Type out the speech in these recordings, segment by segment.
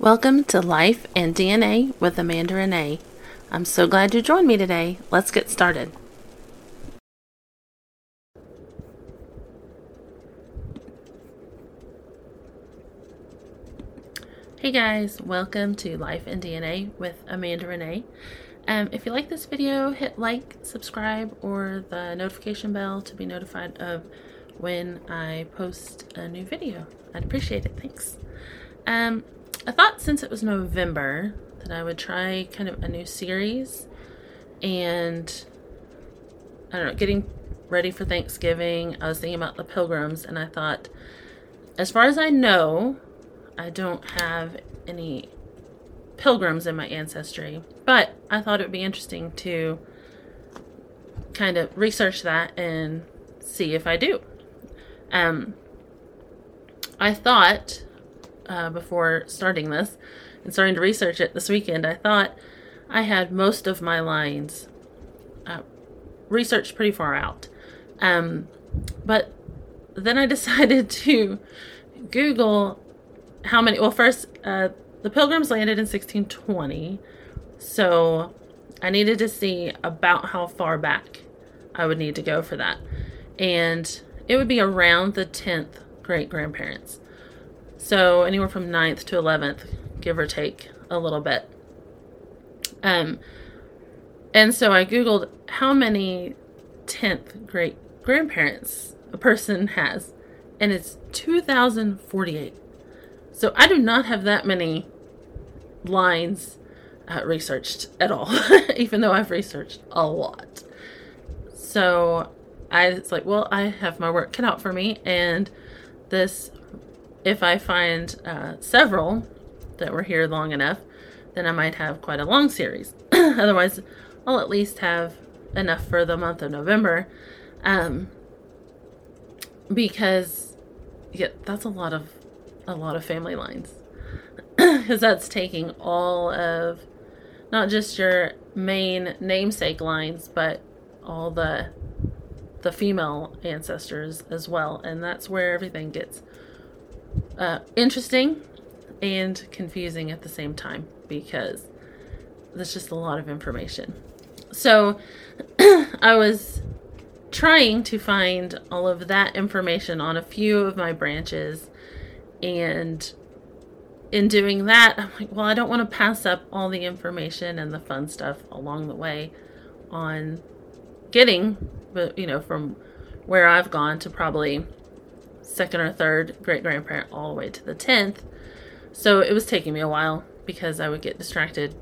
Welcome to Life and DNA with Amanda Renee. I'm so glad you joined me today. Let's get started. Hey guys, welcome to Life and DNA with Amanda Renee. Um, if you like this video, hit like, subscribe, or the notification bell to be notified of when I post a new video. I'd appreciate it. Thanks. Um, I thought since it was November that I would try kind of a new series and I don't know, getting ready for Thanksgiving. I was thinking about the pilgrims and I thought, as far as I know, I don't have any pilgrims in my ancestry, but I thought it would be interesting to kind of research that and see if I do. Um, I thought uh, before starting this and starting to research it this weekend, I thought I had most of my lines uh, researched pretty far out. Um, but then I decided to Google how many. Well, first, uh, the Pilgrims landed in 1620, so I needed to see about how far back I would need to go for that. And it would be around the 10th great grandparents. So anywhere from 9th to 11th, give or take a little bit. Um, and so I Googled how many 10th great grandparents a person has, and it's 2,048. So I do not have that many lines uh, researched at all, even though I've researched a lot. So I was like, well, I have my work cut out for me, and this, if I find uh, several that were here long enough, then I might have quite a long series. Otherwise, I'll at least have enough for the month of November, um, because yeah, that's a lot of a lot of family lines, because that's taking all of not just your main namesake lines, but all the the female ancestors as well, and that's where everything gets uh, interesting and confusing at the same time because there's just a lot of information. So I was trying to find all of that information on a few of my branches, and in doing that, I'm like, well, I don't want to pass up all the information and the fun stuff along the way on getting, but you know, from where I've gone to probably second or third great grandparent all the way to the 10th. So it was taking me a while because I would get distracted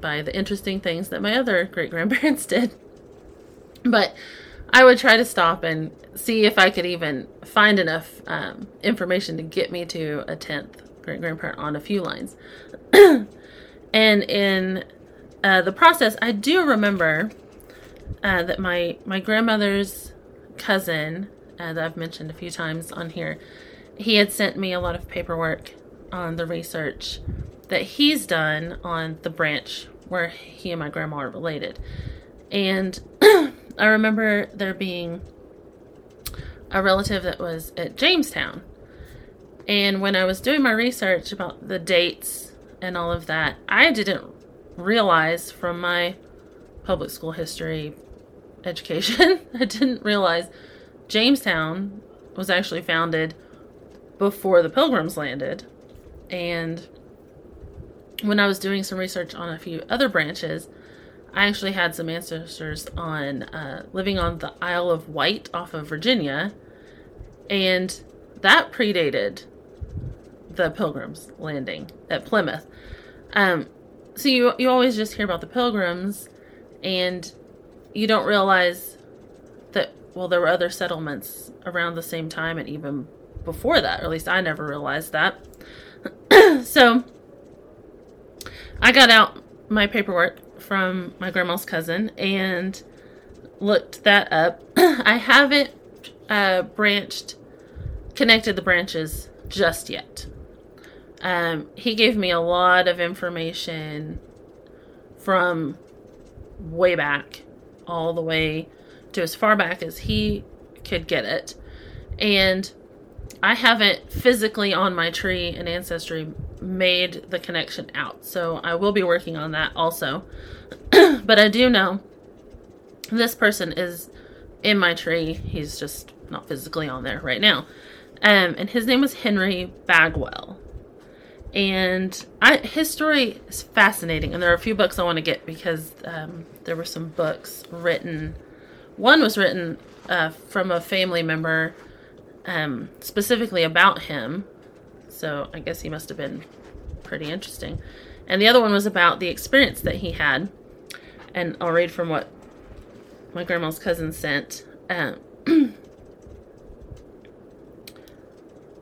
by the interesting things that my other great grandparents did. But I would try to stop and see if I could even find enough um, information to get me to a 10th great grandparent on a few lines. and in uh, the process, I do remember uh, that my my grandmother's cousin, uh, that I've mentioned a few times on here, he had sent me a lot of paperwork on the research that he's done on the branch where he and my grandma are related, and I remember there being a relative that was at Jamestown. And when I was doing my research about the dates and all of that, I didn't realize from my public school history education. I didn't realize Jamestown was actually founded before the Pilgrims landed. And when I was doing some research on a few other branches, I actually had some ancestors on uh, living on the Isle of Wight off of Virginia, and that predated the Pilgrims landing at Plymouth. Um, so you you always just hear about the Pilgrims, and you don't realize that well there were other settlements around the same time and even before that or at least i never realized that. So i got out my paperwork from my grandma's cousin and looked that up. I haven't uh, branched connected the branches just yet. Um, he gave me a lot of information from way back all the way to as far back as he could get it. And I haven't physically on my tree and ancestry made the connection out. So I will be working on that also. but I do know this person is in my tree. He's just not physically on there right now. Um, and his name was Henry Bagwell. And I, his story is fascinating. And there are a few books I want to get because um, there were some books written. One was written uh, from a family member um, specifically about him. So I guess he must have been pretty interesting. And the other one was about the experience that he had. And I'll read from what my grandma's cousin sent. Um,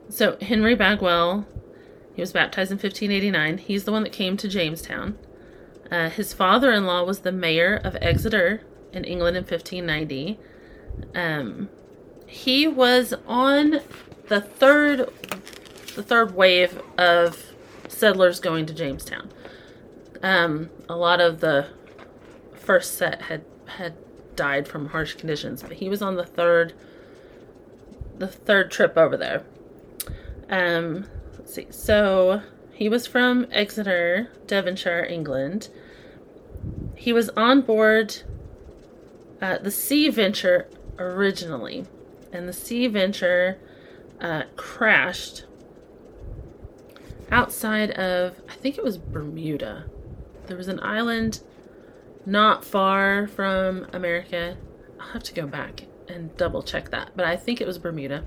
so Henry Bagwell, he was baptized in 1589. He's the one that came to Jamestown. Uh, his father-in-law was the mayor of Exeter in England in 1590. Um, he was on the third, the third wave of settlers going to Jamestown. Um, a lot of the first set had had died from harsh conditions, but he was on the third the third trip over there. Um, let's see. So he was from Exeter, Devonshire, England. He was on board uh, the Sea Venture originally, and the Sea Venture uh, crashed outside of I think it was Bermuda. There was an island not far from America. I'll have to go back and double check that, but I think it was Bermuda.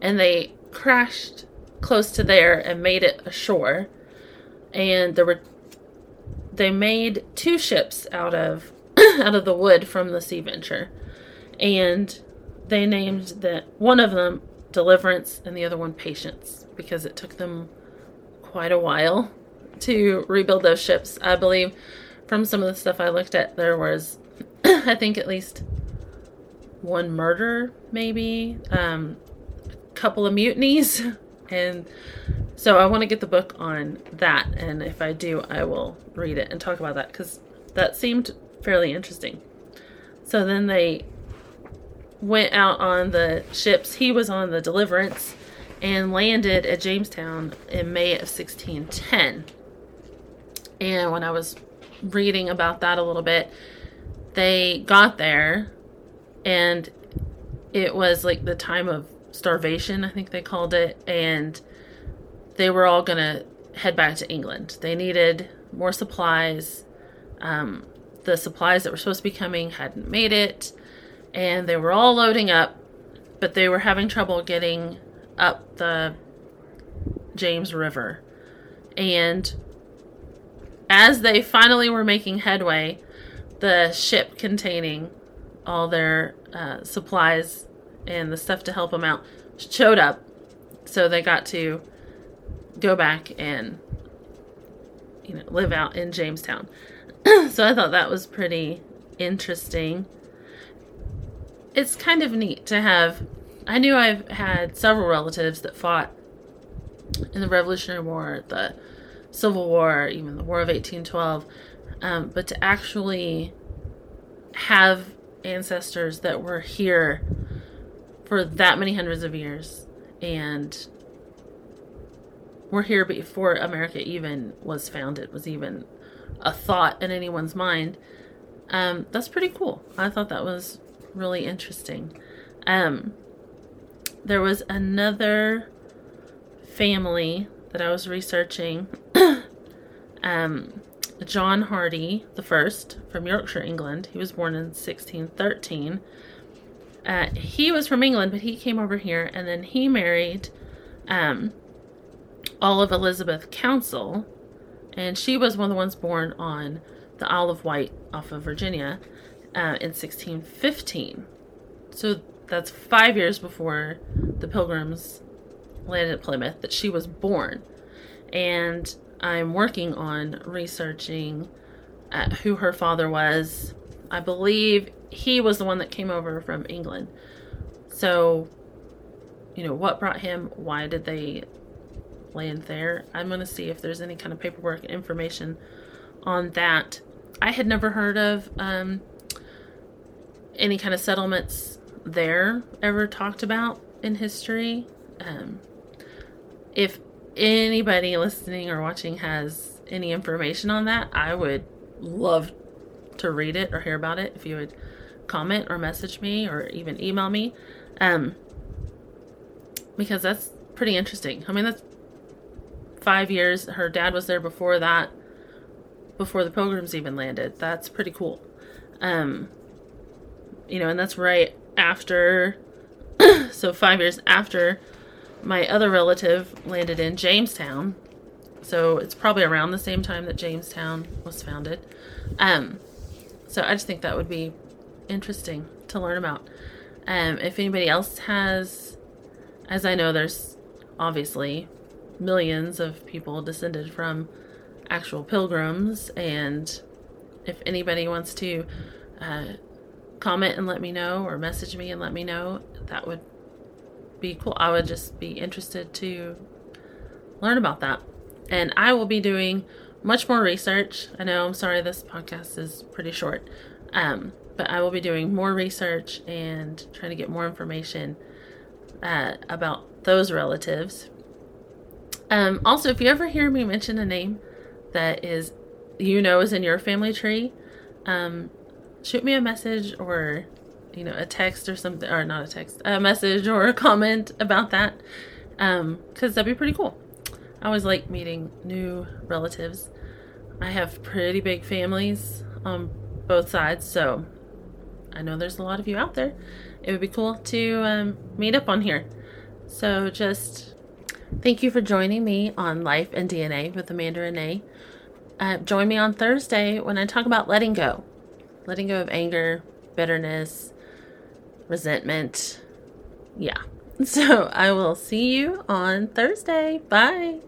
And they crashed close to there and made it ashore. And there were they made two ships out of out of the wood from the Sea Venture. And they named that one of them Deliverance and the other one Patience because it took them quite a while to rebuild those ships. I believe from some of the stuff I looked at, there was, I think, at least one murder, maybe, um, a couple of mutinies, and so I want to get the book on that. And if I do, I will read it and talk about that because that seemed fairly interesting. So then they went out on the ships. He was on the Deliverance and landed at Jamestown in May of 1610. And when I was reading about that a little bit. They got there and it was like the time of starvation, I think they called it, and they were all going to head back to England. They needed more supplies. Um, the supplies that were supposed to be coming hadn't made it, and they were all loading up, but they were having trouble getting up the James River. And as they finally were making headway, the ship containing all their uh, supplies and the stuff to help them out showed up. So they got to go back and you know live out in Jamestown. so I thought that was pretty interesting. It's kind of neat to have. I knew I've had several relatives that fought in the Revolutionary War, the Civil War, even the War of 1812, um, but to actually have ancestors that were here for that many hundreds of years and were here before America even was founded, was even a thought in anyone's mind. Um, that's pretty cool. I thought that was really interesting. Um, there was another family that I was researching, um, John Hardy the first from Yorkshire, England. He was born in 1613. Uh, he was from England, but he came over here, and then he married um, Olive Elizabeth Council, and she was one of the ones born on the Isle of Wight off of Virginia uh, in 1615. So that's five years before the Pilgrims landed at Plymouth that she was born. And I'm working on researching uh, who her father was. I believe he was the one that came over from England. So, you know, what brought him? Why did they land there? I'm going to see if there's any kind of paperwork information on that. I had never heard of um, any kind of settlements there ever talked about in history. Um, if anybody listening or watching has any information on that, I would love to read it or hear about it. If you would comment or message me or even email me, um, because that's pretty interesting. I mean, that's five years. Her dad was there before that, before the Pilgrims even landed. That's pretty cool. Um, you know, and that's right after, so five years after my other relative landed in Jamestown. So it's probably around the same time that Jamestown was founded. Um, so I just think that would be interesting to learn about. Um, if anybody else has, as I know, there's obviously millions of people descended from actual pilgrims, and if anybody wants to uh, comment and let me know, or message me and let me know, that would be cool. I would just be interested to learn about that. And I will be doing much more research. I know, I'm sorry, this podcast is pretty short. Um, but I will be doing more research and trying to get more information uh, about those relatives. Um, also, if you ever hear me mention a name that is you know is in your family tree, um, shoot me a message or you know a text or something, or not a text, a message or a comment about that, because um, that'd be pretty cool. I always like meeting new relatives. I have pretty big families on both sides, so I know there's a lot of you out there. It would be cool to um, meet up on here. So just thank you for joining me on Life and DNA with Amanda Renee. Uh, join me on Thursday when I talk about letting go, letting go of anger, bitterness, resentment. Yeah. So I will see you on Thursday. Bye.